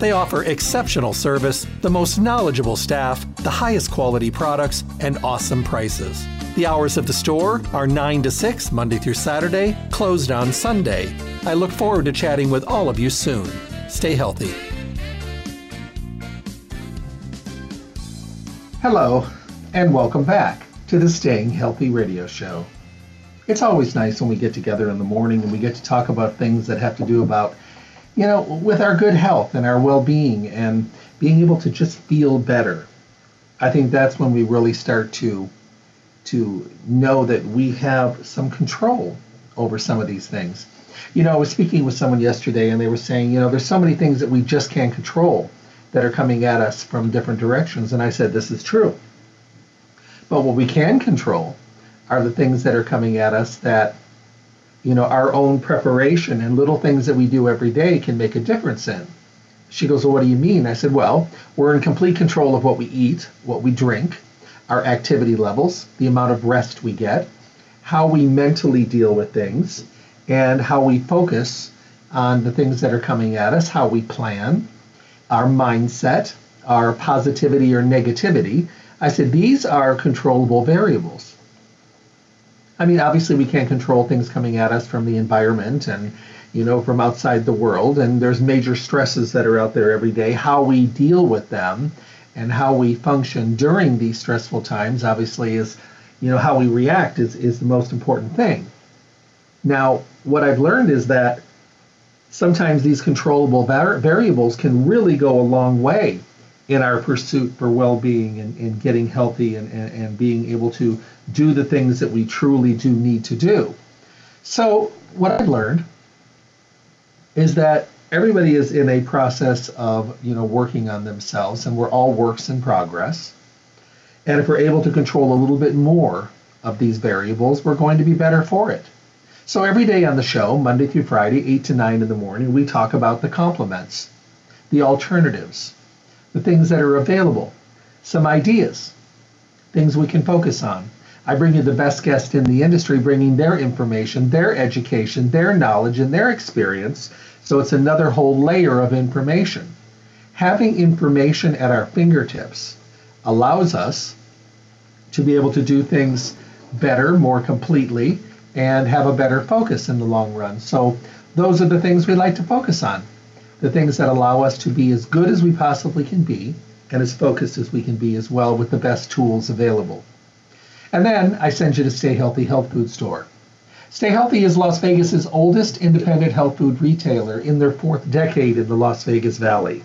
They offer exceptional service, the most knowledgeable staff, the highest quality products, and awesome prices. The hours of the store are 9 to 6 Monday through Saturday, closed on Sunday. I look forward to chatting with all of you soon. Stay healthy. Hello, and welcome back to the Staying Healthy radio show. It's always nice when we get together in the morning and we get to talk about things that have to do about you know, with our good health and our well-being and being able to just feel better. I think that's when we really start to to know that we have some control over some of these things. You know, I was speaking with someone yesterday and they were saying, you know, there's so many things that we just can't control that are coming at us from different directions and I said this is true. But what we can control are the things that are coming at us that you know, our own preparation and little things that we do every day can make a difference in. She goes, Well, what do you mean? I said, Well, we're in complete control of what we eat, what we drink, our activity levels, the amount of rest we get, how we mentally deal with things, and how we focus on the things that are coming at us, how we plan, our mindset, our positivity or negativity. I said, These are controllable variables. I mean, obviously, we can't control things coming at us from the environment and, you know, from outside the world. And there's major stresses that are out there every day. How we deal with them and how we function during these stressful times, obviously, is, you know, how we react is, is the most important thing. Now, what I've learned is that sometimes these controllable var- variables can really go a long way in our pursuit for well-being and, and getting healthy and, and, and being able to do the things that we truly do need to do. So what I've learned is that everybody is in a process of you know working on themselves and we're all works in progress and if we're able to control a little bit more of these variables we're going to be better for it so every day on the show monday through friday 8 to 9 in the morning we talk about the complements the alternatives the things that are available, some ideas, things we can focus on. I bring you the best guest in the industry, bringing their information, their education, their knowledge, and their experience. So it's another whole layer of information. Having information at our fingertips allows us to be able to do things better, more completely, and have a better focus in the long run. So those are the things we like to focus on the things that allow us to be as good as we possibly can be and as focused as we can be as well with the best tools available. And then I send you to Stay Healthy Health Food Store. Stay Healthy is Las Vegas's oldest independent health food retailer in their fourth decade in the Las Vegas Valley.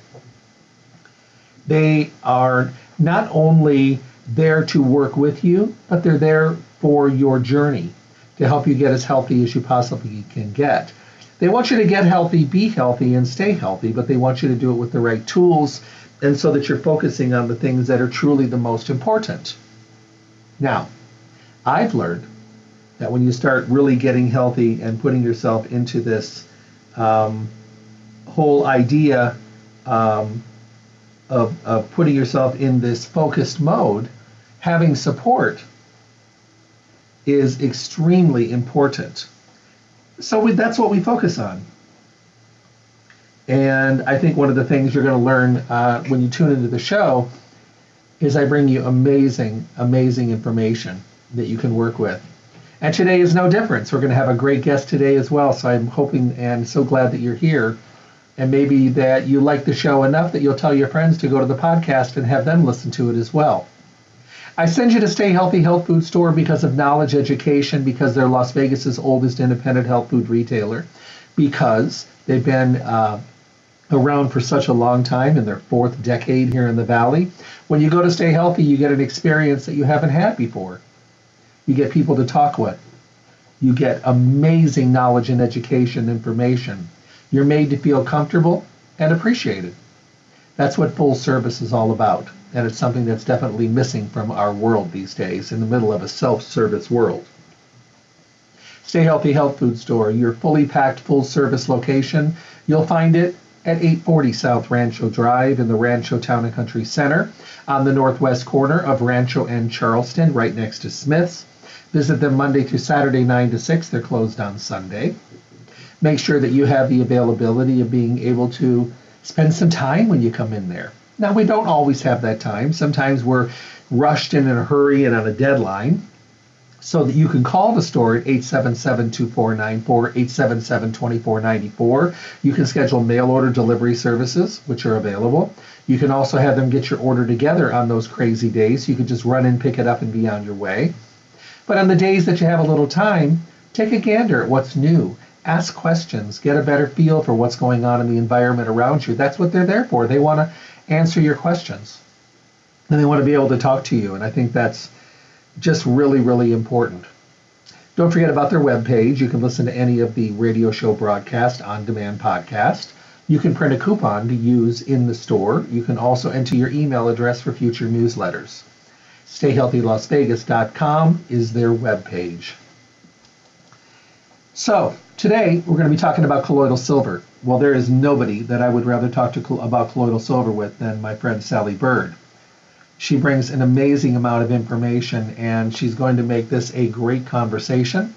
They are not only there to work with you, but they're there for your journey to help you get as healthy as you possibly can get. They want you to get healthy, be healthy, and stay healthy, but they want you to do it with the right tools and so that you're focusing on the things that are truly the most important. Now, I've learned that when you start really getting healthy and putting yourself into this um, whole idea um, of, of putting yourself in this focused mode, having support is extremely important so we, that's what we focus on. And I think one of the things you're going to learn uh, when you tune into the show is I bring you amazing, amazing information that you can work with. And today is no difference. We're going to have a great guest today as well. So I'm hoping and so glad that you're here. And maybe that you like the show enough that you'll tell your friends to go to the podcast and have them listen to it as well. I send you to Stay Healthy Health Food Store because of knowledge education, because they're Las Vegas's oldest independent health food retailer, because they've been uh, around for such a long time in their fourth decade here in the Valley. When you go to Stay Healthy, you get an experience that you haven't had before. You get people to talk with. You get amazing knowledge and education information. You're made to feel comfortable and appreciated. That's what full service is all about. And it's something that's definitely missing from our world these days in the middle of a self service world. Stay Healthy Health Food Store, your fully packed full service location. You'll find it at 840 South Rancho Drive in the Rancho Town and Country Center on the northwest corner of Rancho and Charleston, right next to Smith's. Visit them Monday through Saturday, 9 to 6. They're closed on Sunday. Make sure that you have the availability of being able to spend some time when you come in there. Now, we don't always have that time. Sometimes we're rushed and in a hurry and on a deadline so that you can call the store at 877-2494, 877-2494. You can schedule mail order delivery services, which are available. You can also have them get your order together on those crazy days. You can just run in, pick it up, and be on your way. But on the days that you have a little time, take a gander at what's new. Ask questions, get a better feel for what's going on in the environment around you. That's what they're there for. They want to answer your questions. And they want to be able to talk to you. And I think that's just really, really important. Don't forget about their webpage. You can listen to any of the radio show broadcast on demand podcast. You can print a coupon to use in the store. You can also enter your email address for future newsletters. StayHealthyLasVegas.com is their webpage. So, today we're going to be talking about colloidal silver. Well, there is nobody that I would rather talk to about colloidal silver with than my friend Sally Bird. She brings an amazing amount of information, and she's going to make this a great conversation.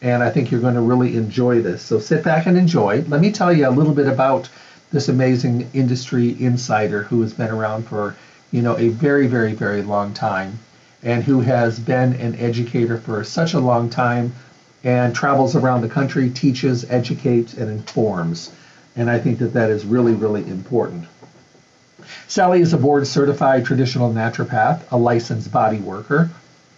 And I think you're going to really enjoy this. So sit back and enjoy. Let me tell you a little bit about this amazing industry insider who has been around for you know a very, very, very long time, and who has been an educator for such a long time, and travels around the country, teaches, educates, and informs. And I think that that is really, really important. Sally is a board certified traditional naturopath, a licensed body worker,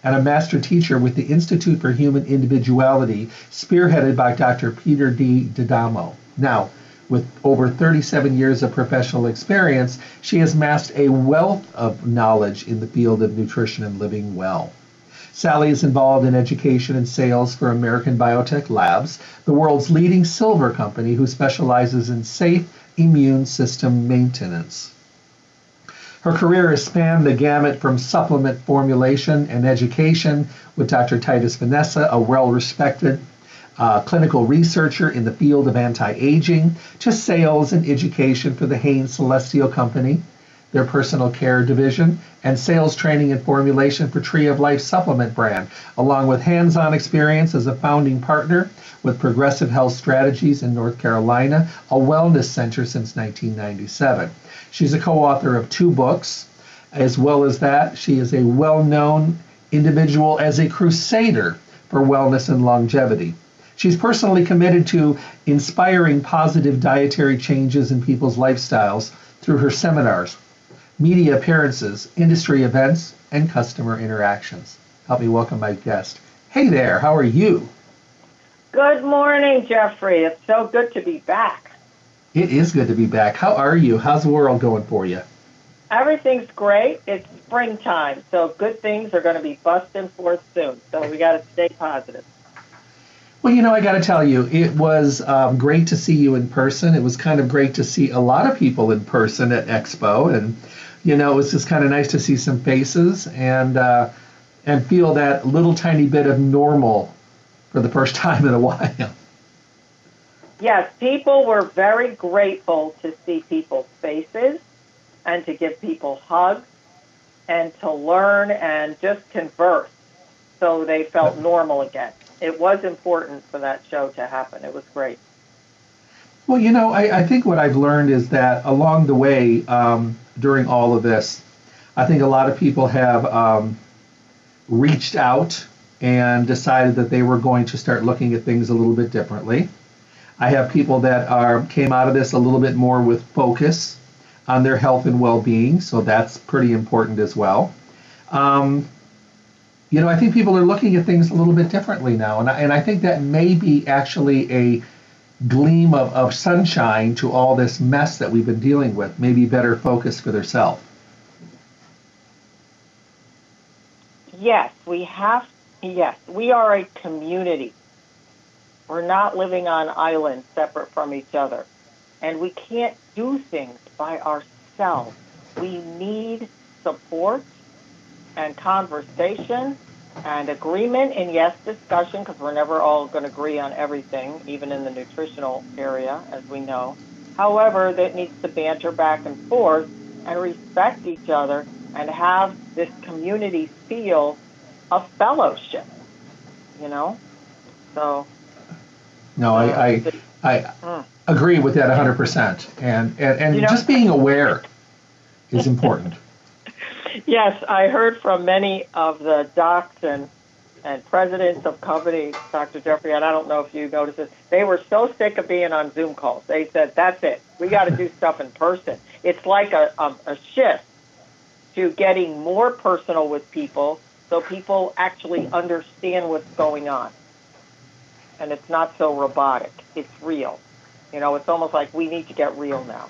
and a master teacher with the Institute for Human Individuality, spearheaded by Dr. Peter D. D'Adamo. Now, with over 37 years of professional experience, she has amassed a wealth of knowledge in the field of nutrition and living well. Sally is involved in education and sales for American Biotech Labs, the world's leading silver company who specializes in safe immune system maintenance. Her career has spanned the gamut from supplement formulation and education with Dr. Titus Vanessa, a well respected uh, clinical researcher in the field of anti aging, to sales and education for the Hain Celestial Company, their personal care division, and sales training and formulation for Tree of Life supplement brand, along with hands on experience as a founding partner with Progressive Health Strategies in North Carolina, a wellness center since 1997. She's a co author of two books. As well as that, she is a well known individual as a crusader for wellness and longevity. She's personally committed to inspiring positive dietary changes in people's lifestyles through her seminars, media appearances, industry events, and customer interactions. Help me welcome my guest. Hey there, how are you? Good morning, Jeffrey. It's so good to be back. It is good to be back. How are you? How's the world going for you? Everything's great. It's springtime, so good things are going to be busting forth soon. So we got to stay positive. Well, you know, I got to tell you, it was um, great to see you in person. It was kind of great to see a lot of people in person at Expo, and you know, it was just kind of nice to see some faces and uh, and feel that little tiny bit of normal for the first time in a while. Yes, people were very grateful to see people's faces and to give people hugs and to learn and just converse so they felt normal again. It was important for that show to happen. It was great. Well, you know, I, I think what I've learned is that along the way um, during all of this, I think a lot of people have um, reached out and decided that they were going to start looking at things a little bit differently. I have people that are came out of this a little bit more with focus on their health and well-being, so that's pretty important as well. Um, you know, I think people are looking at things a little bit differently now, and I, and I think that may be actually a gleam of, of sunshine to all this mess that we've been dealing with. Maybe better focus for themselves. Yes, we have. Yes, we are a community. We're not living on islands separate from each other. And we can't do things by ourselves. We need support and conversation and agreement and yes, discussion because we're never all going to agree on everything, even in the nutritional area, as we know. However, that needs to banter back and forth and respect each other and have this community feel of fellowship, you know? So. No, I, I, I mm. agree with that 100%. And, and, and you know, just being aware is important. Yes, I heard from many of the docs and, and presidents of companies, Dr. Jeffrey, and I don't know if you noticed this, they were so sick of being on Zoom calls. They said, that's it. We got to do stuff in person. It's like a, a, a shift to getting more personal with people so people actually understand what's going on. And it's not so robotic. It's real. You know, it's almost like we need to get real now.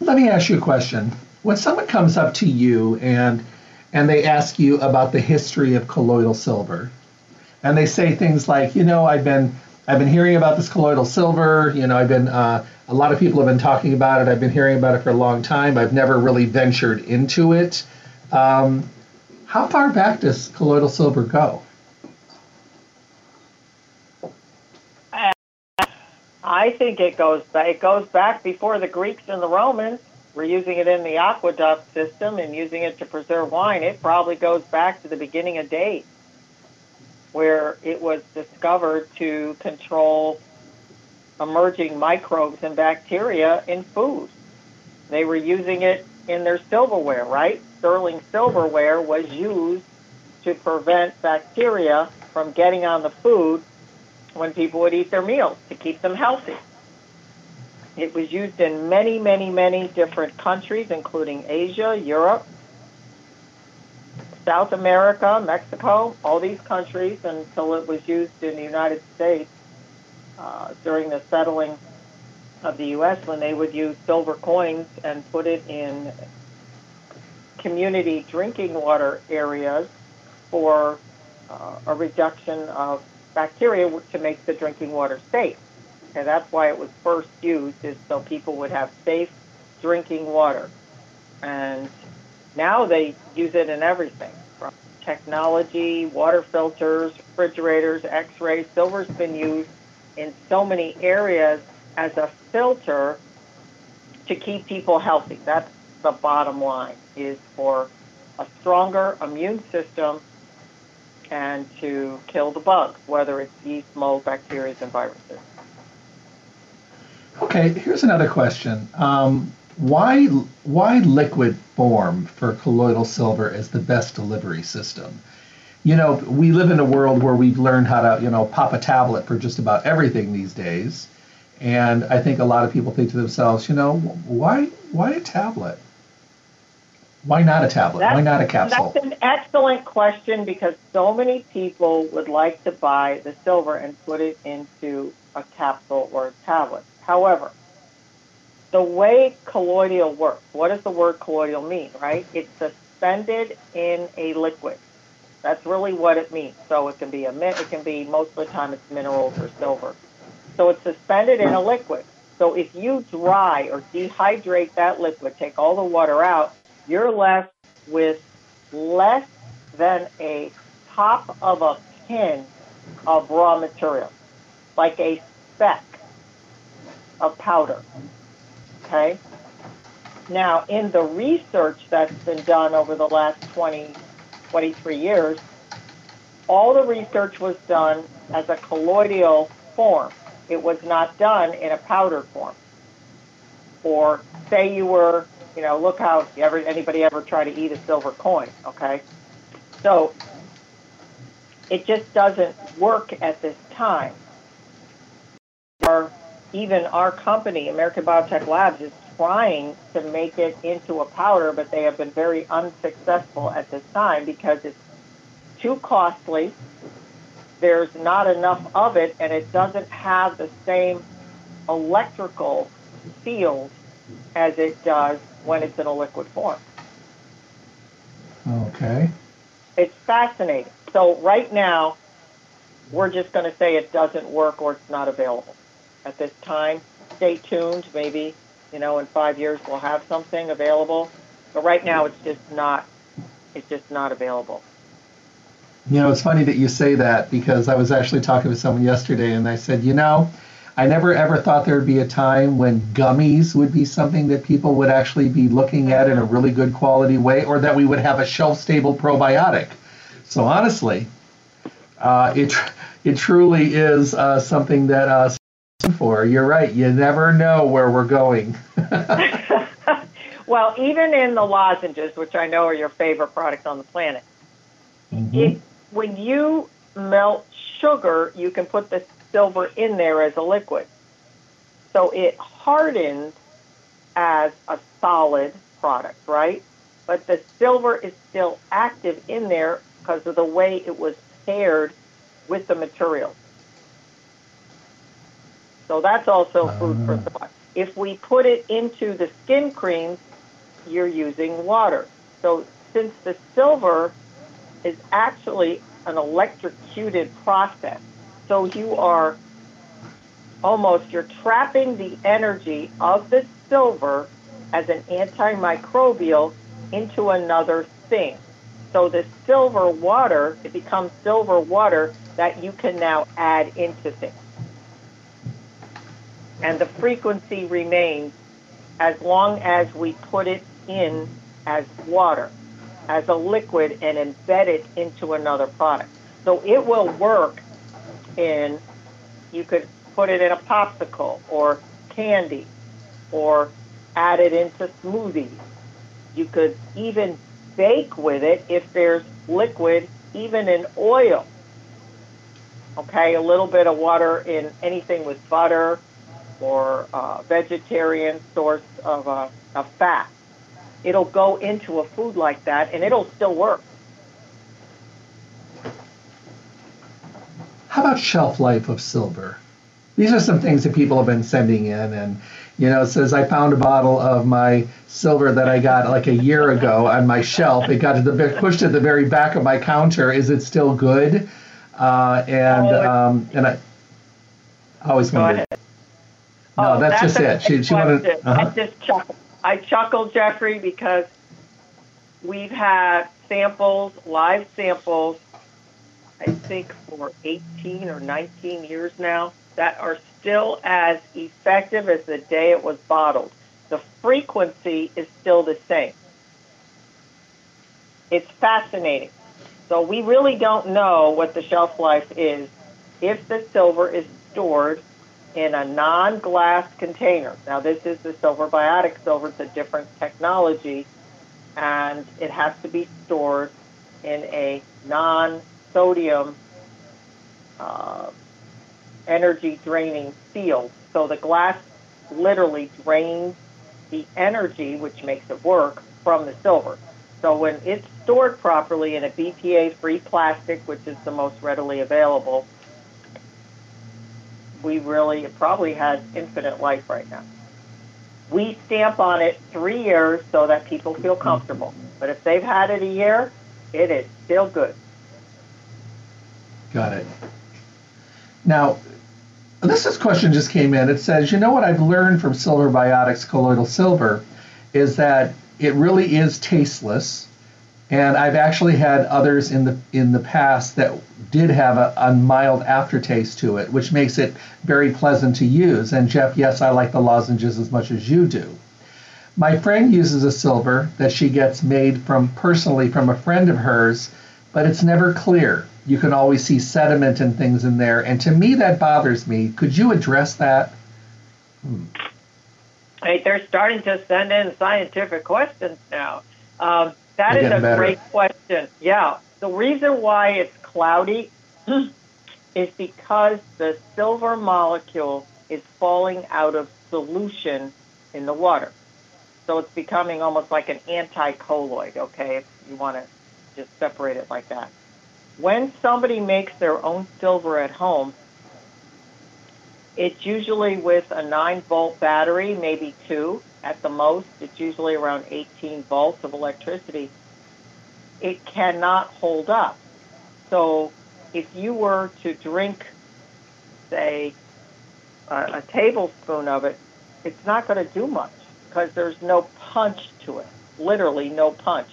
Let me ask you a question. When someone comes up to you and and they ask you about the history of colloidal silver, and they say things like, you know, I've been I've been hearing about this colloidal silver. You know, I've been uh, a lot of people have been talking about it. I've been hearing about it for a long time. I've never really ventured into it. Um, how far back does colloidal silver go? I think it goes back. It goes back before the Greeks and the Romans were using it in the aqueduct system and using it to preserve wine. It probably goes back to the beginning of days, where it was discovered to control emerging microbes and bacteria in food. They were using it in their silverware, right? Sterling silverware was used to prevent bacteria from getting on the food when people would eat their meals to keep them healthy. It was used in many, many, many different countries, including Asia, Europe, South America, Mexico, all these countries until it was used in the United States uh, during the settling of the U.S. when they would use silver coins and put it in community drinking water areas for uh, a reduction of bacteria to make the drinking water safe. And that's why it was first used, is so people would have safe drinking water. And now they use it in everything from technology, water filters, refrigerators, x rays. Silver's been used in so many areas as a filter to keep people healthy. That's the bottom line, is for a stronger immune system and to kill the bugs, whether it's yeast, mold, bacteria, and viruses. Okay, here's another question. Um, why why liquid form for colloidal silver is the best delivery system? You know, we live in a world where we've learned how to, you know, pop a tablet for just about everything these days. And I think a lot of people think to themselves, you know, why why a tablet? Why not a tablet? That's, Why not a capsule? That's an excellent question because so many people would like to buy the silver and put it into a capsule or a tablet. However, the way colloidal works, what does the word colloidal mean, right? It's suspended in a liquid. That's really what it means. So it can be a min it can be most of the time it's minerals or silver. So it's suspended in a liquid. So if you dry or dehydrate that liquid, take all the water out, you're left with less than a top of a pin of raw material, like a speck of powder. Okay? Now, in the research that's been done over the last 20, 23 years, all the research was done as a colloidal form. It was not done in a powder form. Or say you were you know, look how ever anybody ever try to eat a silver coin, okay? So it just doesn't work at this time. Our, even our company, American Biotech Labs, is trying to make it into a powder, but they have been very unsuccessful at this time because it's too costly. There's not enough of it, and it doesn't have the same electrical field as it does when it's in a liquid form. Okay. It's fascinating. So right now, we're just going to say it doesn't work or it's not available at this time. Stay tuned. Maybe you know in five years we'll have something available, but right now it's just not. It's just not available. You know, it's funny that you say that because I was actually talking with someone yesterday and I said, you know, I never ever thought there would be a time when gummies would be something that people would actually be looking at in a really good quality way or that we would have a shelf stable probiotic. So honestly, uh, it, it truly is uh, something that uh, You're right. You never know where we're going. well, even in the lozenges, which I know are your favorite product on the planet, mm-hmm. it, when you melt sugar, you can put the silver in there as a liquid. So it hardens as a solid product, right? But the silver is still active in there because of the way it was paired with the material. So that's also food for ah. thought. If we put it into the skin creams, you're using water. So since the silver is actually an electrocuted process, so you are almost you're trapping the energy of the silver as an antimicrobial into another thing. So the silver water, it becomes silver water that you can now add into things and the frequency remains as long as we put it in as water, as a liquid, and embed it into another product. So it will work in, you could put it in a popsicle or candy or add it into smoothies. You could even bake with it if there's liquid, even in oil. Okay, a little bit of water in anything with butter or uh, vegetarian source of, a, of fat. It'll go into a food like that and it'll still work. How about shelf life of silver? These are some things that people have been sending in, and you know, it says I found a bottle of my silver that I got like a year ago on my shelf. It got to the pushed at the very back of my counter. Is it still good? Uh, and oh, um, and I always wondered. No, oh, that's, that's just it. She, she wanted. Uh-huh. I just chuckled. I chuckled, Jeffrey, because we've had samples, live samples, I think for 18 or 19 years now, that are still as effective as the day it was bottled. The frequency is still the same. It's fascinating. So we really don't know what the shelf life is if the silver is stored in a non-glass container. Now, this is the silver biotic silver. It's a different technology, and it has to be stored in a non-sodium uh, energy draining field. So the glass literally drains the energy, which makes it work, from the silver. So when it's stored properly in a BPA-free plastic, which is the most readily available, we really probably has infinite life right now. We stamp on it three years so that people feel comfortable. But if they've had it a year, it is still good. Got it. Now, this is question just came in. It says, you know what I've learned from Silver Biotics colloidal silver is that it really is tasteless and I've actually had others in the in the past that did have a, a, mild aftertaste to it, which makes it very pleasant to use. And Jeff, yes, I like the lozenges as much as you do. My friend uses a silver that she gets made from personally from a friend of hers, but it's never clear. You can always see sediment and things in there, and to me that bothers me. Could you address that? Hmm. Hey, they're starting to send in scientific questions now. Um, that is a better. great question. Yeah. The reason why it's cloudy is because the silver molecule is falling out of solution in the water. So it's becoming almost like an anti-colloid, okay, if you want to just separate it like that. When somebody makes their own silver at home, it's usually with a 9 volt battery, maybe two at the most. It's usually around 18 volts of electricity. It cannot hold up. So if you were to drink, say, a, a tablespoon of it, it's not going to do much because there's no punch to it. Literally, no punch.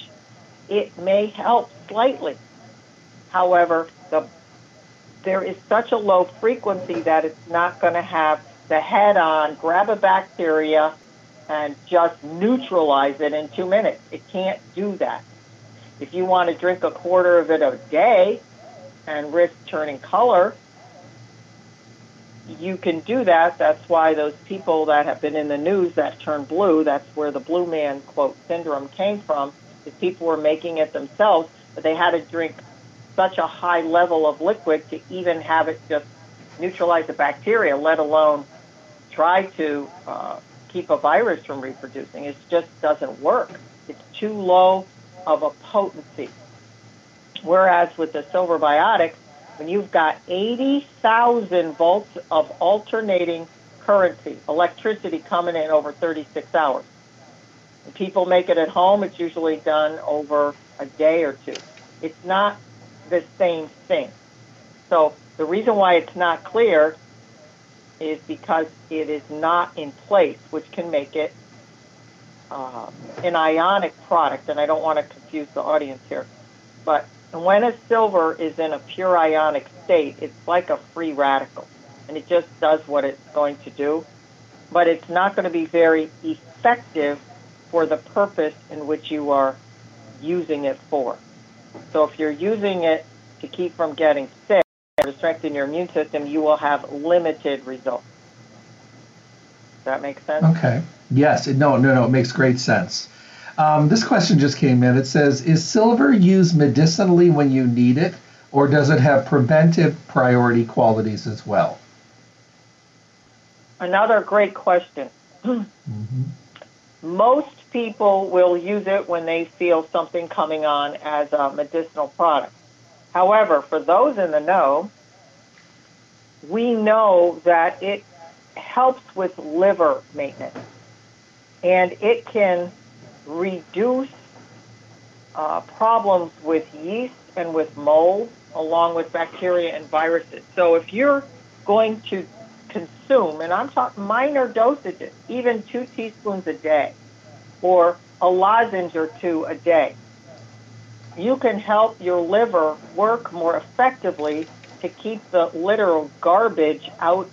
It may help slightly. However, the there is such a low frequency that it's not going to have the head on grab a bacteria and just neutralize it in two minutes. It can't do that. If you want to drink a quarter of it a day and risk turning color, you can do that. That's why those people that have been in the news that turn blue, that's where the blue man quote syndrome came from, is people were making it themselves, but they had to drink such a high level of liquid to even have it just neutralize the bacteria, let alone try to uh, keep a virus from reproducing. It just doesn't work. It's too low of a potency. Whereas with the silver biotics, when you've got 80,000 volts of alternating currency, electricity coming in over 36 hours. When people make it at home, it's usually done over a day or two. It's not the same thing. So the reason why it's not clear is because it is not in place, which can make it uh, an ionic product. And I don't want to confuse the audience here. But when a silver is in a pure ionic state, it's like a free radical. And it just does what it's going to do. But it's not going to be very effective for the purpose in which you are using it for. So if you're using it to keep from getting sick, to strengthen your immune system, you will have limited results. That make sense? Okay. Yes. No, no, no. It makes great sense. Um, this question just came in. It says, is silver used medicinally when you need it, or does it have preventive priority qualities as well? Another great question. mm-hmm. Most people will use it when they feel something coming on as a medicinal product. However, for those in the know, we know that it helps with liver maintenance and it can reduce uh, problems with yeast and with mold along with bacteria and viruses. So if you're going to consume, and I'm talking minor dosages, even two teaspoons a day, or a lozenge or two a day, you can help your liver work more effectively to keep the literal garbage out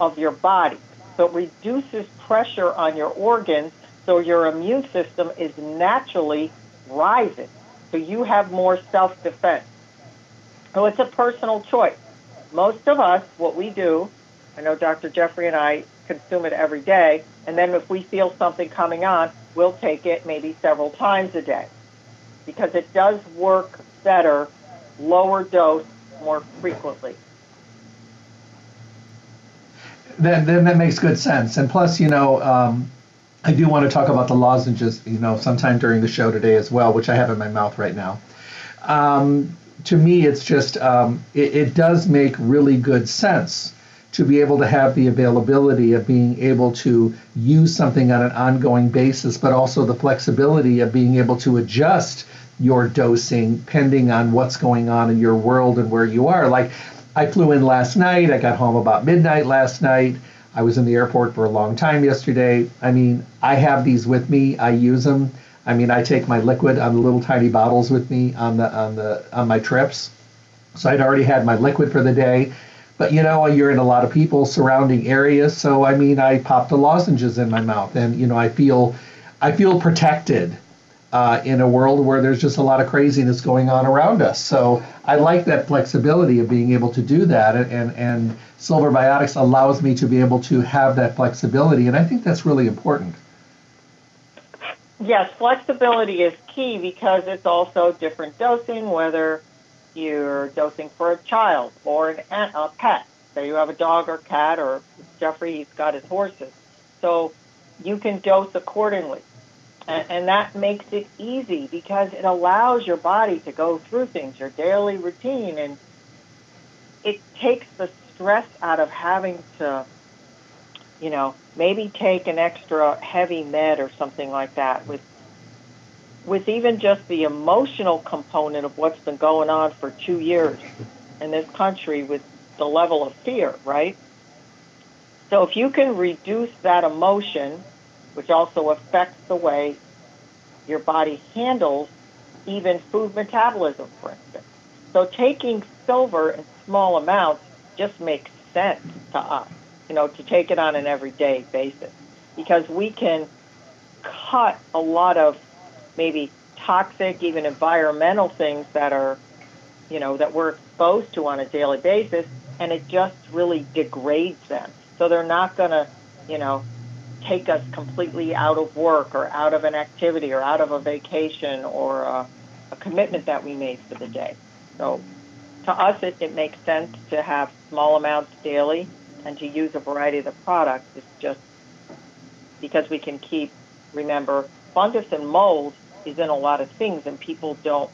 of your body. So it reduces pressure on your organs so your immune system is naturally rising. So you have more self defense. So it's a personal choice. Most of us, what we do I know Dr. Jeffrey and I consume it every day. And then if we feel something coming on, we'll take it maybe several times a day because it does work better, lower dose, more frequently. Then, then that makes good sense. And plus, you know, um, I do want to talk about the lozenges, you know, sometime during the show today as well, which I have in my mouth right now. Um, to me, it's just, um, it, it does make really good sense to be able to have the availability of being able to use something on an ongoing basis, but also the flexibility of being able to adjust your dosing pending on what's going on in your world and where you are. Like I flew in last night, I got home about midnight last night. I was in the airport for a long time yesterday. I mean, I have these with me. I use them. I mean, I take my liquid on the little tiny bottles with me on the on the on my trips. So I'd already had my liquid for the day. But you know, you're in a lot of people surrounding areas, so I mean, I pop the lozenges in my mouth, and you know, I feel, I feel protected uh, in a world where there's just a lot of craziness going on around us. So I like that flexibility of being able to do that, and and, Silver Biotics allows me to be able to have that flexibility, and I think that's really important. Yes, flexibility is key because it's also different dosing, whether you're dosing for a child or an, a pet. So you have a dog or cat, or Jeffrey, he's got his horses. So you can dose accordingly. And, that makes it easy because it allows your body to go through things, your daily routine, and it takes the stress out of having to, you know, maybe take an extra heavy med or something like that with with even just the emotional component of what's been going on for two years in this country with the level of fear, right? So if you can reduce that emotion, which also affects the way your body handles even food metabolism, for instance. So taking silver in small amounts just makes sense to us, you know, to take it on an everyday basis because we can cut a lot of maybe toxic, even environmental things that are, you know, that we're exposed to on a daily basis, and it just really degrades them. So they're not going to, you know, take us completely out of work or out of an activity or out of a vacation or a, a commitment that we made for the day. So to us, it, it makes sense to have small amounts daily and to use a variety of the products. It's just because we can keep, remember, fungus and mold is in a lot of things, and people don't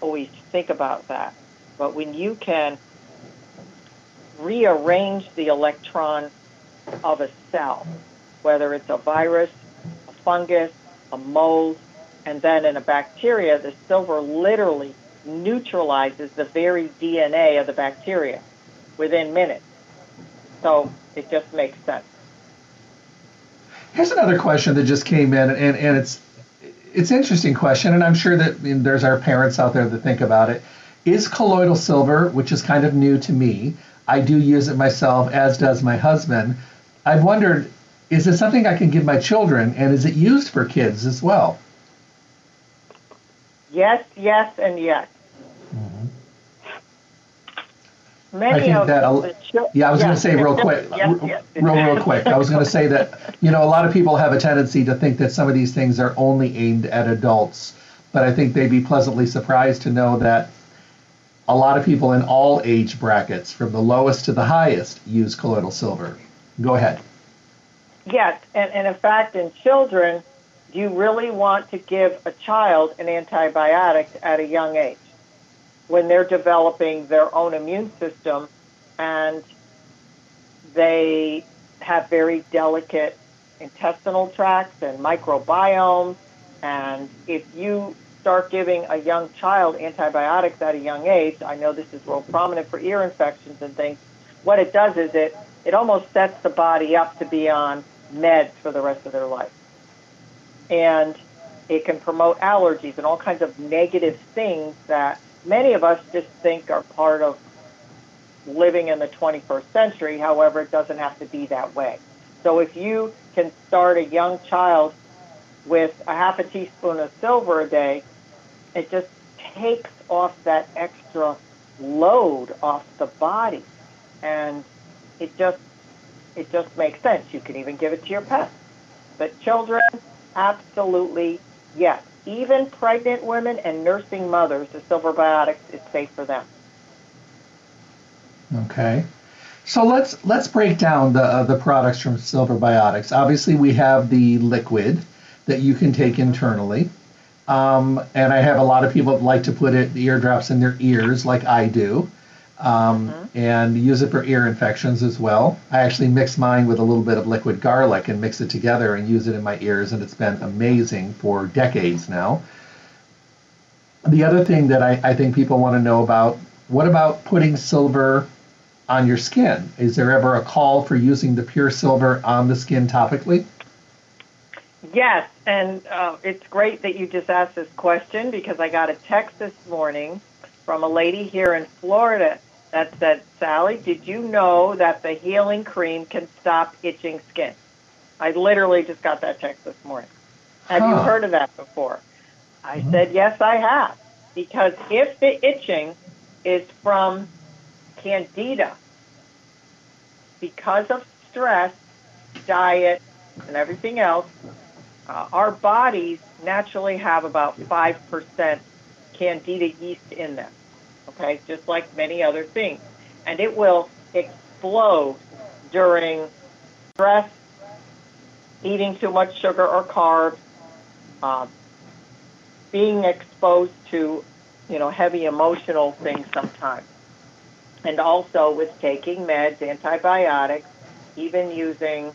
always think about that. But when you can rearrange the electron of a cell, whether it's a virus, a fungus, a mold, and then in a bacteria, the silver literally neutralizes the very DNA of the bacteria within minutes. So it just makes sense. Here's another question that just came in, and, and it's it's an interesting question, and I'm sure that I mean, there's our parents out there that think about it. Is colloidal silver, which is kind of new to me, I do use it myself, as does my husband. I've wondered, is it something I can give my children, and is it used for kids as well? Yes, yes, and yes. Mm-hmm. I think that, yeah, I was going to say real quick, real, real quick. I was going to say that, you know, a lot of people have a tendency to think that some of these things are only aimed at adults, but I think they'd be pleasantly surprised to know that a lot of people in all age brackets, from the lowest to the highest, use colloidal silver. Go ahead. Yes, and, and in fact, in children, you really want to give a child an antibiotic at a young age? when they're developing their own immune system and they have very delicate intestinal tracts and microbiomes. And if you start giving a young child antibiotics at a young age, I know this is real prominent for ear infections and things. What it does is it it almost sets the body up to be on meds for the rest of their life. And it can promote allergies and all kinds of negative things that many of us just think are part of living in the 21st century. However, it doesn't have to be that way. So if you can start a young child with a half a teaspoon of silver a day, it just takes off that extra load off the body. And it just it just makes sense. You can even give it to your pets. But children, absolutely yes even pregnant women and nursing mothers, the silver biotics is safe for them. Okay. So let's let's break down the uh, the products from Silver Biotics. Obviously, we have the liquid that you can take internally, um, and I have a lot of people that like to put it the eardrops in their ears, like I do um, mm-hmm. and use it for ear infections as well. I actually mix mine with a little bit of liquid garlic and mix it together and use it in my ears, and it's been amazing for decades now. The other thing that I, I think people want to know about what about putting silver on your skin? Is there ever a call for using the pure silver on the skin topically? Yes, and uh, it's great that you just asked this question because I got a text this morning from a lady here in Florida that said, Sally, did you know that the healing cream can stop itching skin? I literally just got that text this morning. Have huh. you heard of that before? I mm-hmm. said, yes, I have. Because if the itching is from candida, because of stress, diet, and everything else, uh, our bodies naturally have about 5% candida yeast in them okay, just like many other things. And it will explode during stress, eating too much sugar or carbs, uh, being exposed to, you know, heavy emotional things sometimes. And also with taking meds, antibiotics, even using,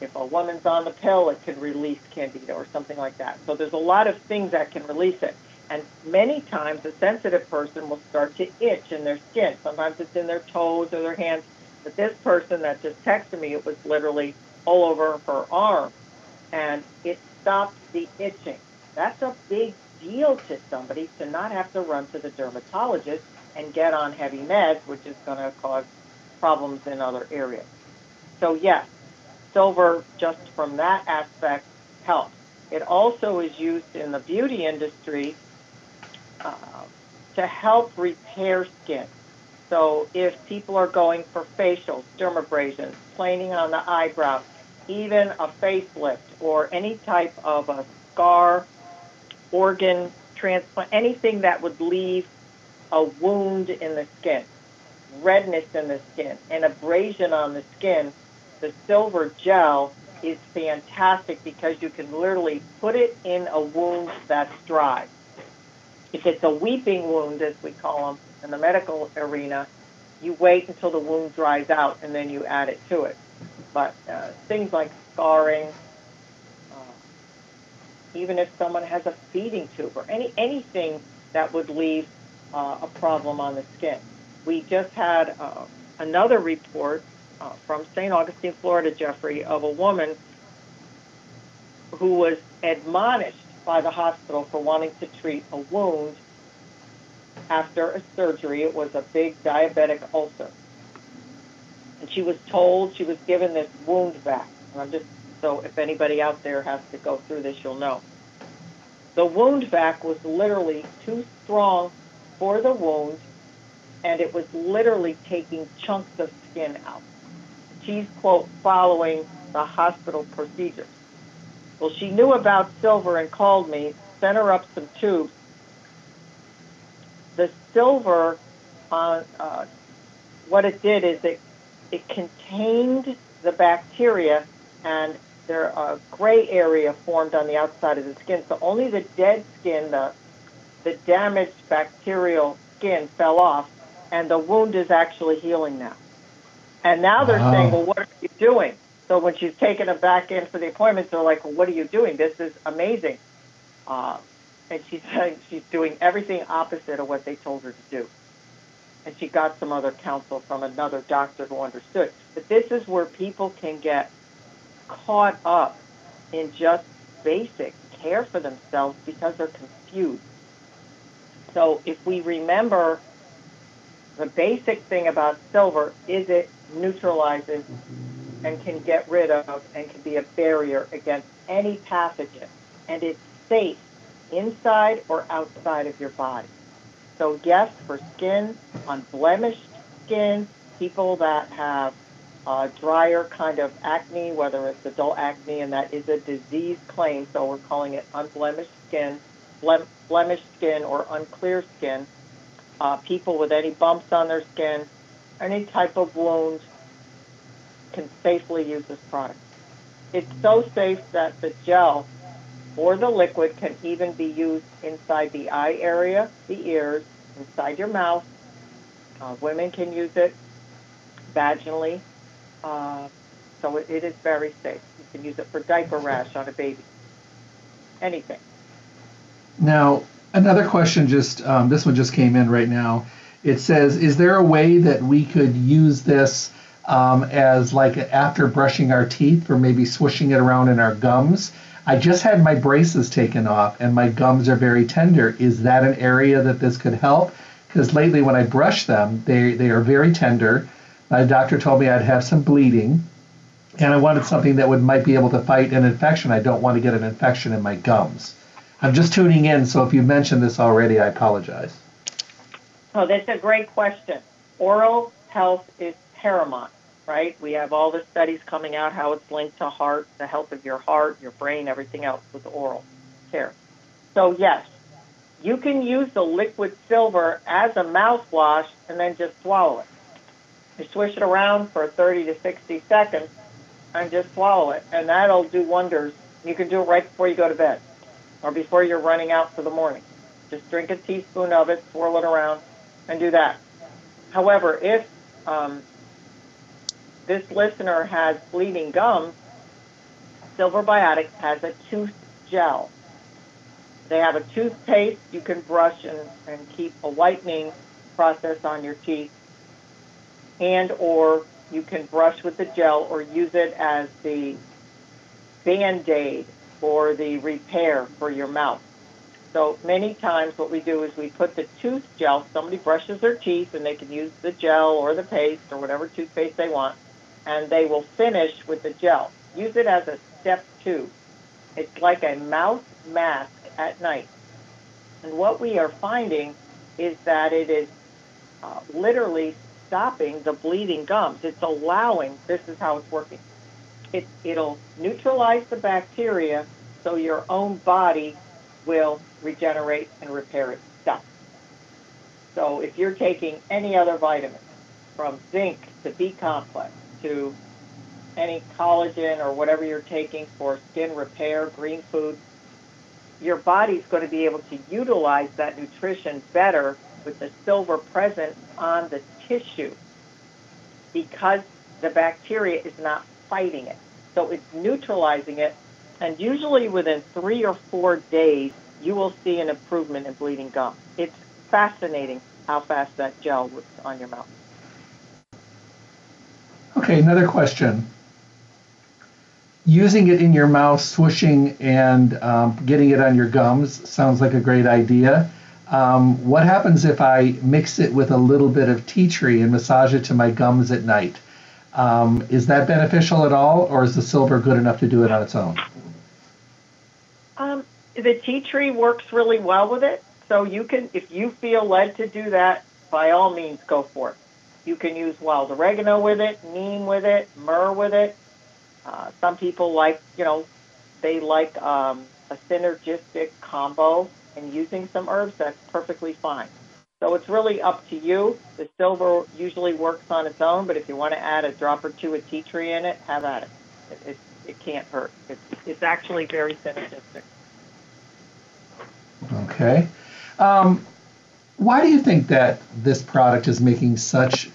if a woman's on the pill, it could release candida or something like that. So there's a lot of things that can release it. And many times a sensitive person will start to itch in their skin. Sometimes it's in their toes or their hands. But this person that just texted me, it was literally all over her arm. And it stopped the itching. That's a big deal to somebody to not have to run to the dermatologist and get on heavy meds, which is going to cause problems in other areas. So yes, silver just from that aspect helps. It also is used in the beauty industry uh, to help repair skin. So if people are going for facials, dermabrasions, planing on the eyebrow, even a facelift or any type of a scar, organ transplant, anything that would leave a wound in the skin, redness in the skin, an abrasion on the skin, the silver gel is fantastic because you can literally put it in a wound that's dry. If it's a weeping wound, as we call them in the medical arena, you wait until the wound dries out and then you add it to it. But uh, things like scarring, uh, even if someone has a feeding tube or any anything that would leave uh, a problem on the skin. We just had uh, another report uh, from St. Augustine, Florida, Jeffrey, of a woman who was admonished by the hospital for wanting to treat a wound after a surgery. It was a big diabetic ulcer. And she was told she was given this wound vac. And I'm just so if anybody out there has to go through this, you'll know. The wound vac was literally too strong for the wound, and it was literally taking chunks of skin out. She's, quote, following the hospital procedures. Well, she knew about silver and called me, sent her up some tubes. The silver, uh, uh, what it did is it, it contained the bacteria and there a gray area formed on the outside of the skin. So only the dead skin, the the damaged bacterial skin fell off, and the wound is actually healing now. And now they're wow. saying, well, what are you doing? So when she's taken them back in for the appointments, they're like, well, what are you doing? This is amazing. Uh, and she's saying she's doing everything opposite of what they told her to do. And she got some other counsel from another doctor who understood. But this is where people can get caught up in just basic care for themselves because they're confused. So if we remember the basic thing about silver is it neutralizes and can get rid of and can be a barrier against any pathogen. And it's safe inside or outside of your body. So yes, for skin, unblemished skin, people that have uh, drier kind of acne, whether it's adult acne, and that is a disease claim, so we're calling it unblemished skin blem- blemished skin or unclear skin, uh, people with any bumps on their skin, any type of wound can safely use this product. It's so safe that the gel or the liquid can even be used inside the eye area, the ears, inside your mouth. Uh, women can use it vaginally. Uh, so it, it is very safe. You can use it for diaper rash on a baby. Anything. Now, another question just um, this one just came in right now. It says, is there a way that we could use this um, as like after brushing our teeth or maybe swishing it around in our gums? I just had my braces taken off and my gums are very tender. Is that an area that this could help? Because lately when I brush them, they, they are very tender. My doctor told me I'd have some bleeding and I wanted something that would might be able to fight an infection. I don't want to get an infection in my gums. I'm just tuning in, so if you mentioned this already, I apologize. Oh, that's a great question. Oral health is paramount, right? We have all the studies coming out how it's linked to heart, the health of your heart, your brain, everything else with oral care. So yes, you can use the liquid silver as a mouthwash and then just swallow it. You swish it around for 30 to 60 seconds and just swallow it, and that'll do wonders. You can do it right before you go to bed. or before you're running out for the morning. Just drink a teaspoon of it, swirl it around, and do that. However, if um, this listener has bleeding gums, Silver Biotics has a tooth gel. They have a toothpaste you can brush and, and keep a whitening process on your teeth, and or you can brush with the gel or use it as the band-aid for the repair for your mouth. So many times what we do is we put the tooth gel, somebody brushes their teeth and they can use the gel or the paste or whatever toothpaste they want, and they will finish with the gel. Use it as a step two. It's like a mouth mask at night. And what we are finding is that it is uh, literally stopping the bleeding gums. It's allowing, this is how it's working. It, it'll neutralize the bacteria so your own body will regenerate and repair itself. So if you're taking any other vitamin, from zinc to B complex to any collagen or whatever you're taking for skin repair, green food, your body's going to be able to utilize that nutrition better with the silver present on the tissue because the bacteria is not fighting it. So it's neutralizing it, and usually within three or four days, you will see an improvement in bleeding gum. It's fascinating how fast that gel works on your mouth. Okay, another question. Using it in your mouth, swishing and um, getting it on your gums sounds like a great idea. Um, what happens if I mix it with a little bit of tea tree and massage it to my gums at night? Um, is that beneficial at all, or is the silver good enough to do it on its own? Um, the tea tree works really well with it. So you can, if you feel led to do that, by all means, go for it. You can use wild oregano with it, neem with it, myrrh with it. Uh, some people like, you know, they like um, a synergistic combo and using some herbs, that's perfectly fine. So it's really up to you. The silver usually works on its own, but if you want to add a drop or two of tea tree in it, have at it. It, it, it can't hurt. It's, it's actually very synergistic. Okay. Um, why do you think that this product is making such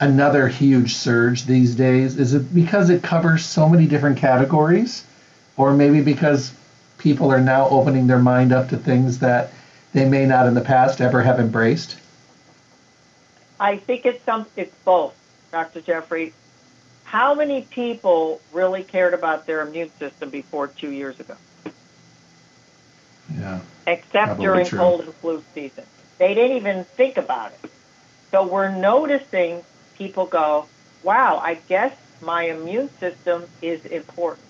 another huge surge these days? Is it because it covers so many different categories? Or maybe because people are now opening their mind up to things that they may not in the past ever have embraced? I think it's some it's both, Dr. Jeffrey. How many people really cared about their immune system before two years ago? Yeah. Except during true. cold and flu season. They didn't even think about it. So we're noticing people go, wow, I guess my immune system is important.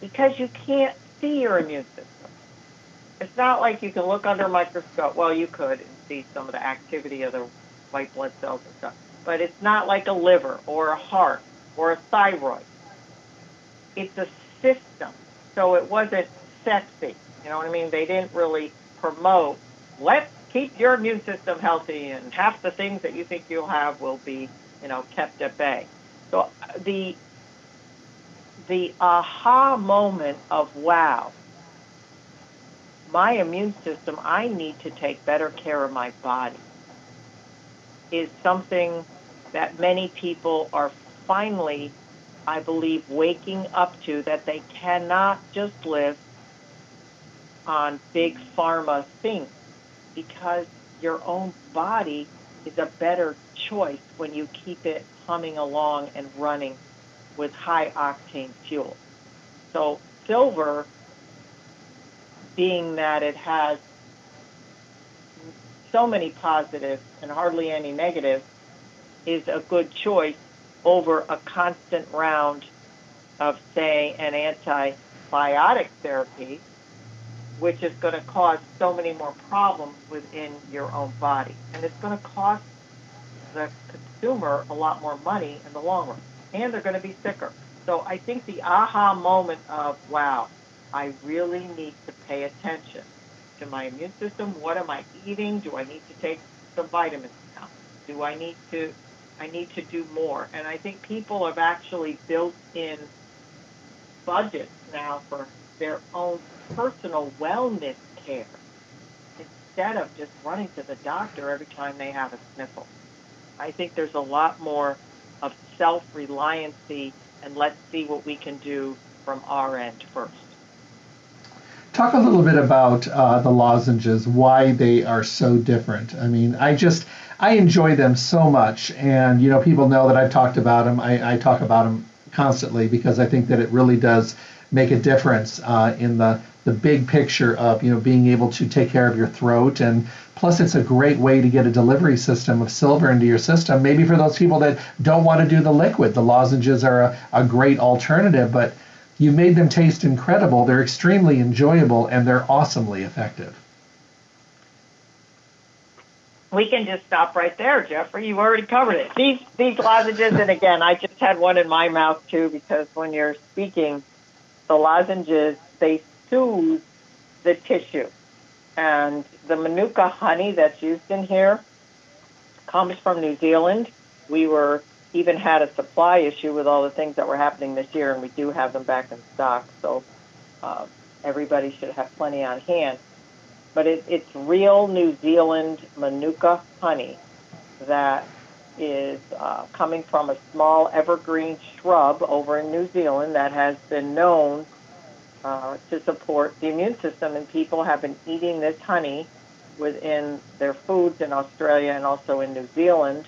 Because you can't see your immune system. It's not like you can look under a microscope. Well, you could and see some of the activity of the white blood cells and stuff. But it's not like a liver or a heart or a thyroid. It's a system. So it wasn't sexy. You know what I mean? They didn't really promote, let's keep your immune system healthy and half the things that you think you'll have will be, you know, kept at bay. So uh, the the aha moment of wow, my immune system, I need to take better care of my body, is something that many people are finally, I believe, waking up to that they cannot just live on big pharma things because your own body is a better choice when you keep it humming along and running with high octane fuel. So silver, being that it has so many positives and hardly any negatives, is a good choice over a constant round of, say, an antibiotic therapy, which is going to cause so many more problems within your own body. And it's going to cost the consumer a lot more money in the long run and they're going to be sicker. So I think the aha moment of, wow, I really need to pay attention to my immune system. What am I eating? Do I need to take some vitamins now? Do I need to, I need to do more? And I think people have actually built in budgets now for their own personal wellness care instead of just running to the doctor every time they have a sniffle. I think there's a lot more of self-reliancy and let's see what we can do from our end first. Talk a little bit about uh, the lozenges, why they are so different. I mean, I just I enjoy them so much, and you know, people know that I've talked about them. I, I talk about them constantly because I think that it really does make a difference uh, in the the big picture of you know being able to take care of your throat and plus it's a great way to get a delivery system of silver into your system maybe for those people that don't want to do the liquid the lozenges are a, a great alternative but you've made them taste incredible they're extremely enjoyable and they're awesomely effective we can just stop right there, Jeffrey. You've already covered it. These these lozenges, and again, I just had one in my mouth too because when you're speaking, the lozenges they soothe the tissue, and the manuka honey that's used in here comes from New Zealand. We were even had a supply issue with all the things that were happening this year, and we do have them back in stock. So uh, everybody should have plenty on hand but it, it's real New Zealand Manuka honey that is uh, coming from a small evergreen shrub over in New Zealand that has been known uh, to support the immune system, and people have been eating this honey within their foods in Australia and also in New Zealand,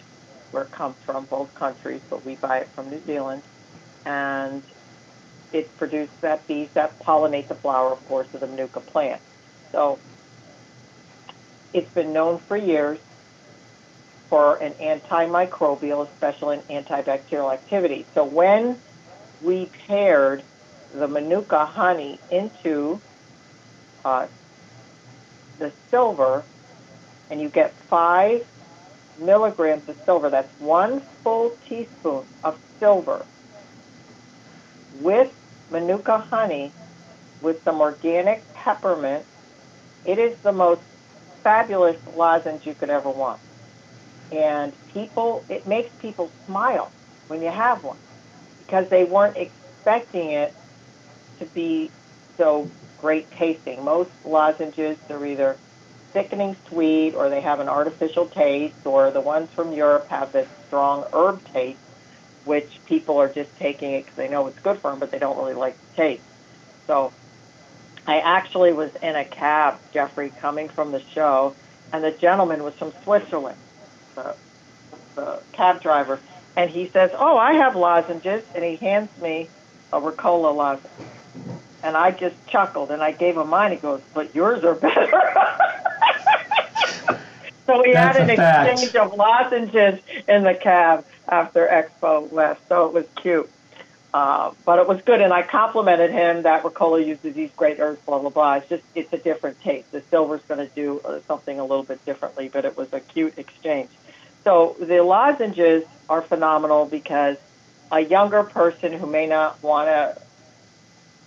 where it comes from, both countries, but we buy it from New Zealand. And it produces that bees that pollinate the flower, of course, of the Manuka plant. So it's been known for years for an antimicrobial, especially an antibacterial activity. So when we paired the Manuka honey into uh, the silver, and you get five milligrams of silver, that's one full teaspoon of silver with Manuka honey with some organic peppermint. It is the most fabulous lozenge you could ever want. And people, it makes people smile when you have one because they weren't expecting it to be so great tasting. Most lozenges are either thickening sweet or they have an artificial taste or the ones from Europe have this strong herb taste which people are just taking it because they know it's good for them but they don't really like the taste. So I actually was in a cab, Jeffrey, coming from the show, and the gentleman was from Switzerland, the, the cab driver, and he says, "Oh, I have lozenges," and he hands me a Ricola lozenge, and I just chuckled, and I gave him mine. He goes, "But yours are better." so we That's had an exchange of lozenges in the cab after Expo West, so it was cute. Uh, but it was good, and I complimented him that Ricola uses these great herbs, blah blah blah. It's just it's a different taste. The silver's going to do uh, something a little bit differently, but it was a cute exchange. So the lozenges are phenomenal because a younger person who may not want to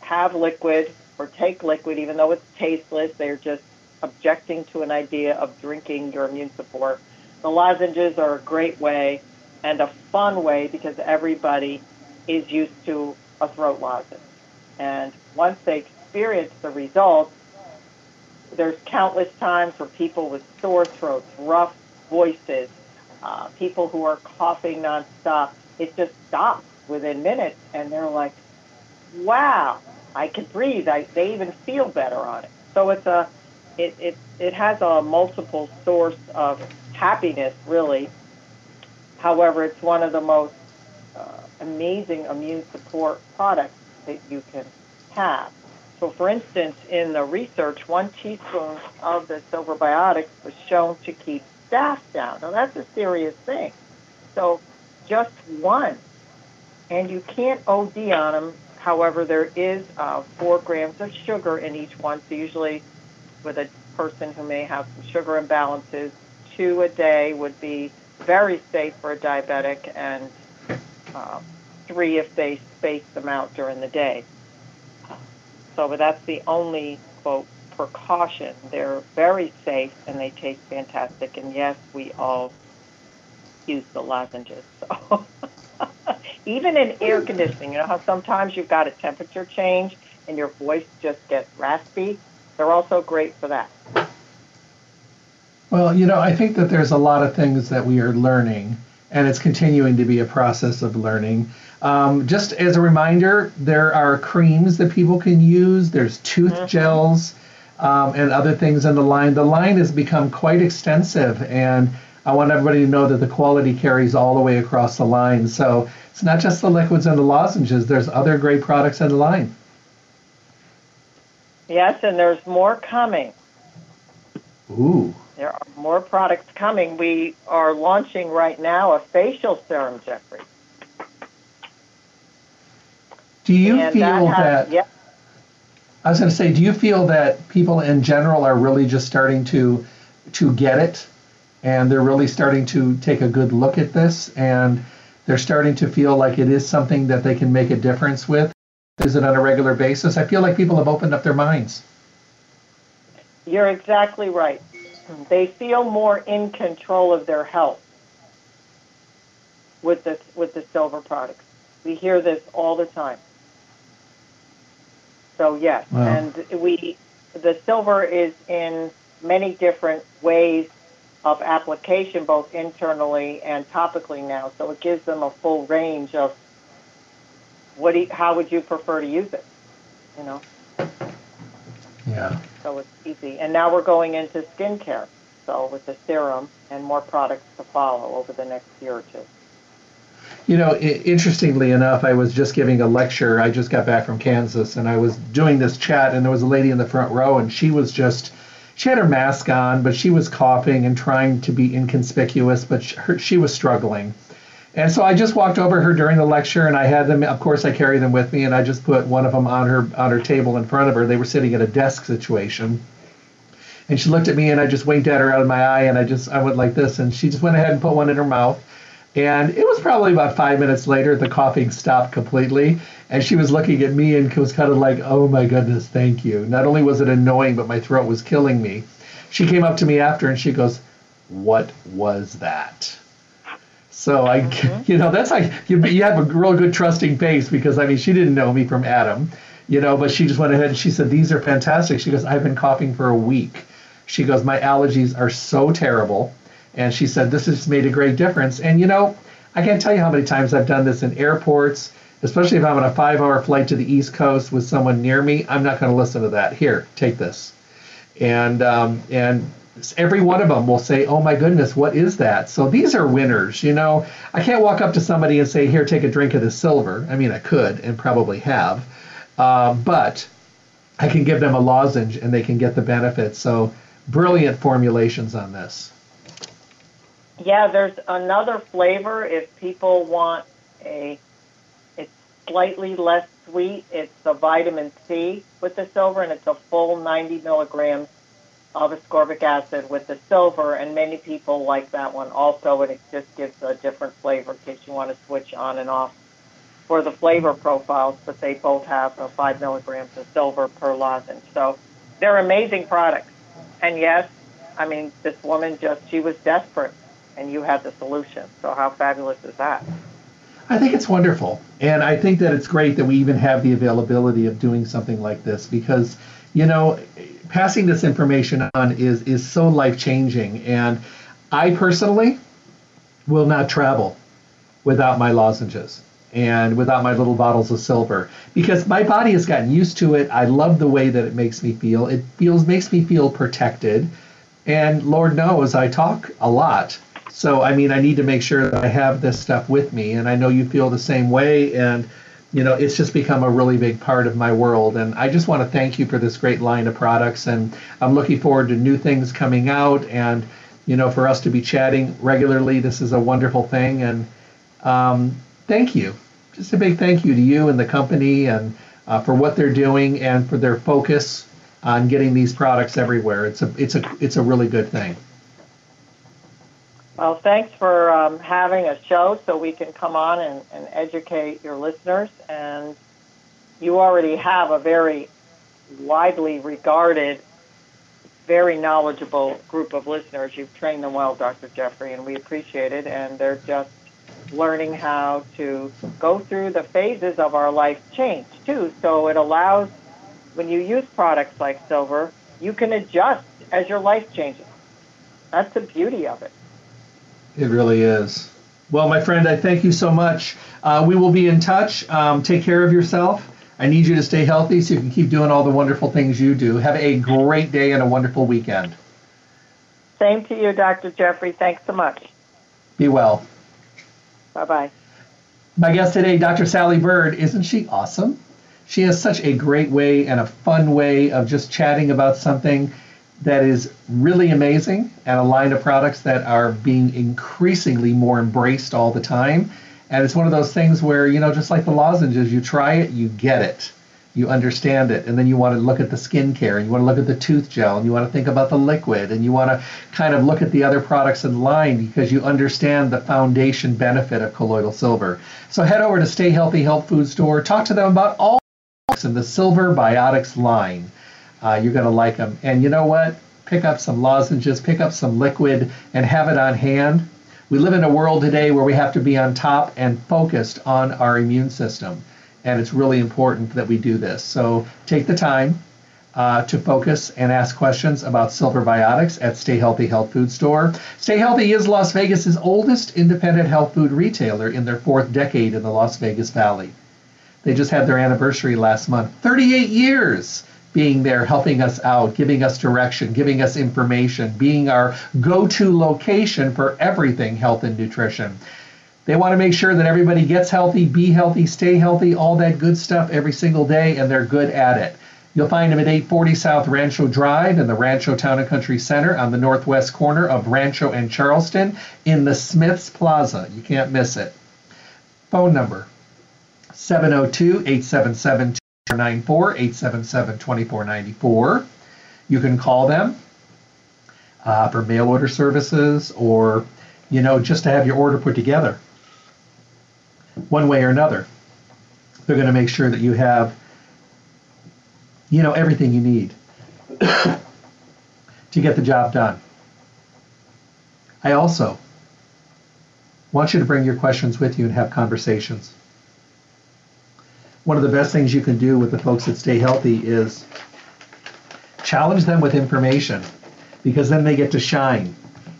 have liquid or take liquid, even though it's tasteless, they're just objecting to an idea of drinking your immune support. The lozenges are a great way and a fun way because everybody is used to a throat lozenge. And once they experience the results, there's countless times for people with sore throats, rough voices, uh, people who are coughing nonstop. It just stops within minutes, and they're like, "Wow, I can breathe." I, they even feel better on it. So it's a, it, it it has a multiple source of happiness, really. However, it's one of the most amazing immune support products that you can have. So, for instance, in the research, one teaspoon of the silver biotics was shown to keep staph down. Now, that's a serious thing. So, just one. And you can't OD on them. However, there is uh, four grams of sugar in each one. So, usually, with a person who may have some sugar imbalances, two a day would be very safe for a diabetic and uh, three if they space them out during the day. So, but that's the only quote precaution. They're very safe and they taste fantastic. And yes, we all use the lozenges. So even in air conditioning, you know how sometimes you've got a temperature change and your voice just gets raspy, they're also great for that. Well, you know, I think that there's a lot of things that we are learning, and it's continuing to be a process of learning. Um, just as a reminder, there are creams that people can use. There's tooth mm-hmm. gels um, and other things in the line. The line has become quite extensive, and I want everybody to know that the quality carries all the way across the line. So it's not just the liquids and the lozenges. There's other great products in the line. Yes, and there's more coming. Ooh. There are more products coming. We are launching right now a facial serum, Jeffrey. Do you and feel that? Has, that yeah. I was going to say, do you feel that people in general are really just starting to to get it, and they're really starting to take a good look at this, and they're starting to feel like it is something that they can make a difference with? Is it on a regular basis? I feel like people have opened up their minds. You're exactly right. They feel more in control of their health with the with the silver products. We hear this all the time. So yes, wow. and we the silver is in many different ways of application, both internally and topically now. So it gives them a full range of what do you, how would you prefer to use it? You know. Yeah. So it's easy, and now we're going into skincare. So with the serum and more products to follow over the next year or two. You know, interestingly enough, I was just giving a lecture. I just got back from Kansas, and I was doing this chat, and there was a lady in the front row, and she was just, she had her mask on, but she was coughing and trying to be inconspicuous, but she, her, she was struggling. And so I just walked over her during the lecture, and I had them. Of course, I carry them with me, and I just put one of them on her on her table in front of her. They were sitting at a desk situation, and she looked at me, and I just winked at her out of my eye, and I just I went like this, and she just went ahead and put one in her mouth and it was probably about five minutes later, the coughing stopped completely. And she was looking at me and was kind of like, oh my goodness, thank you. Not only was it annoying, but my throat was killing me. She came up to me after and she goes, what was that? So I, mm-hmm. you know, that's like you, you have a real good trusting face because I mean she didn't know me from Adam, you know, but she just went ahead and she said these are fantastic. She goes, I've been coughing for a week. She goes, my allergies are so terrible. And she said, This has made a great difference. And you know, I can't tell you how many times I've done this in airports, especially if I'm on a five hour flight to the East Coast with someone near me. I'm not going to listen to that. Here, take this. And, um, and every one of them will say, Oh my goodness, what is that? So these are winners. You know, I can't walk up to somebody and say, Here, take a drink of this silver. I mean, I could and probably have. Uh, but I can give them a lozenge and they can get the benefits. So brilliant formulations on this. Yeah, there's another flavor if people want a it's slightly less sweet. It's the vitamin C with the silver and it's a full 90 milligrams of ascorbic acid with the silver and many people like that one also and it just gives a different flavor in case you want to switch on and off for the flavor profiles, but they both have a five milligrams of silver per lozenge. So they're amazing products. And yes, I mean, this woman just, she was desperate and you had the solution. So how fabulous is that? I think it's wonderful. And I think that it's great that we even have the availability of doing something like this because, you know, passing this information on is, is so life changing. And I personally will not travel without my lozenges and without my little bottles of silver because my body has gotten used to it. I love the way that it makes me feel. It feels makes me feel protected. And Lord knows I talk a lot so, I mean, I need to make sure that I have this stuff with me. And I know you feel the same way. And, you know, it's just become a really big part of my world. And I just want to thank you for this great line of products. And I'm looking forward to new things coming out. And, you know, for us to be chatting regularly, this is a wonderful thing. And um, thank you. Just a big thank you to you and the company and uh, for what they're doing and for their focus on getting these products everywhere. It's a it's a it's a really good thing. Well, thanks for um, having a show so we can come on and, and educate your listeners. And you already have a very widely regarded, very knowledgeable group of listeners. You've trained them well, Dr. Jeffrey, and we appreciate it. And they're just learning how to go through the phases of our life change, too. So it allows when you use products like silver, you can adjust as your life changes. That's the beauty of it. It really is. Well, my friend, I thank you so much. Uh, we will be in touch. Um, take care of yourself. I need you to stay healthy so you can keep doing all the wonderful things you do. Have a great day and a wonderful weekend. Same to you, Dr. Jeffrey. Thanks so much. Be well. Bye bye. My guest today, Dr. Sally Bird, isn't she awesome? She has such a great way and a fun way of just chatting about something that is really amazing and a line of products that are being increasingly more embraced all the time. And it's one of those things where, you know, just like the lozenges, you try it, you get it, you understand it, and then you want to look at the skincare and you want to look at the tooth gel and you want to think about the liquid and you want to kind of look at the other products in line because you understand the foundation benefit of colloidal silver. So head over to Stay Healthy Health Food Store, talk to them about all in the Silver Biotics line. Uh, you're going to like them. And you know what? Pick up some lozenges, pick up some liquid, and have it on hand. We live in a world today where we have to be on top and focused on our immune system. And it's really important that we do this. So take the time uh, to focus and ask questions about Silver Biotics at Stay Healthy Health Food Store. Stay Healthy is Las Vegas's oldest independent health food retailer in their fourth decade in the Las Vegas Valley. They just had their anniversary last month. 38 years being there, helping us out, giving us direction, giving us information, being our go to location for everything health and nutrition. They want to make sure that everybody gets healthy, be healthy, stay healthy, all that good stuff every single day, and they're good at it. You'll find them at 840 South Rancho Drive in the Rancho Town and Country Center on the northwest corner of Rancho and Charleston in the Smiths Plaza. You can't miss it. Phone number 702 877 2494 877 2494. You can call them uh, for mail order services or, you know, just to have your order put together. One way or another, they're going to make sure that you have, you know, everything you need to get the job done. I also want you to bring your questions with you and have conversations one of the best things you can do with the folks that stay healthy is challenge them with information because then they get to shine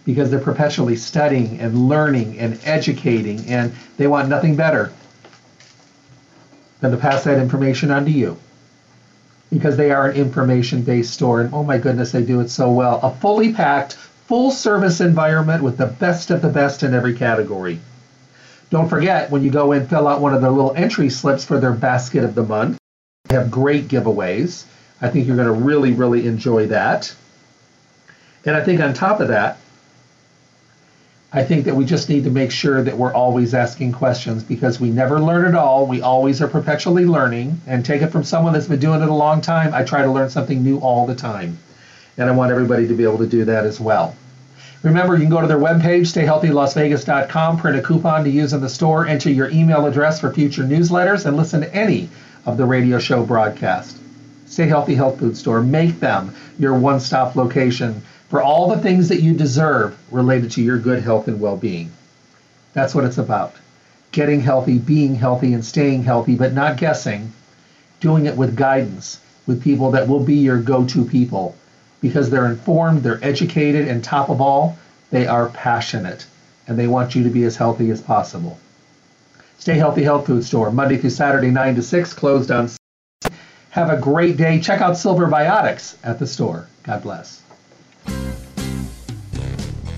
because they're perpetually studying and learning and educating and they want nothing better than to pass that information on to you. Because they are an information based store and oh my goodness they do it so well. A fully packed full service environment with the best of the best in every category don't forget, when you go in, fill out one of their little entry slips for their basket of the month. They have great giveaways. I think you're going to really, really enjoy that. And I think on top of that, I think that we just need to make sure that we're always asking questions because we never learn it all. We always are perpetually learning. And take it from someone that's been doing it a long time. I try to learn something new all the time. And I want everybody to be able to do that as well. Remember, you can go to their webpage, stayhealthylasvegas.com, print a coupon to use in the store, enter your email address for future newsletters, and listen to any of the radio show broadcasts. Stay Healthy Health Food Store. Make them your one stop location for all the things that you deserve related to your good health and well being. That's what it's about. Getting healthy, being healthy, and staying healthy, but not guessing. Doing it with guidance, with people that will be your go to people because they're informed, they're educated, and top of all, they are passionate and they want you to be as healthy as possible. Stay Healthy Health Food Store, Monday through Saturday, 9 to 6, closed on. Have a great day. Check out Silver Biotics at the store. God bless.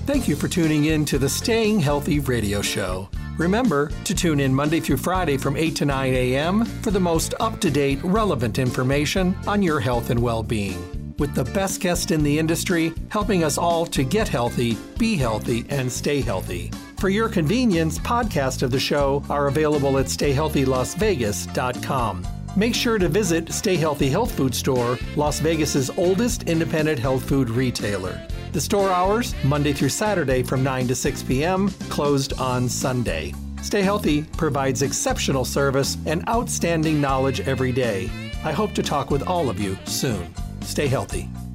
Thank you for tuning in to the Staying Healthy radio show. Remember to tune in Monday through Friday from 8 to 9 a.m. for the most up to date, relevant information on your health and well being with the best guest in the industry, helping us all to get healthy, be healthy, and stay healthy. For your convenience, podcasts of the show are available at stayhealthylasvegas.com. Make sure to visit Stay Healthy Health Food Store, Las Vegas's oldest independent health food retailer. The store hours, Monday through Saturday from 9 to 6 p.m., closed on Sunday. Stay Healthy provides exceptional service and outstanding knowledge every day. I hope to talk with all of you soon. Stay healthy.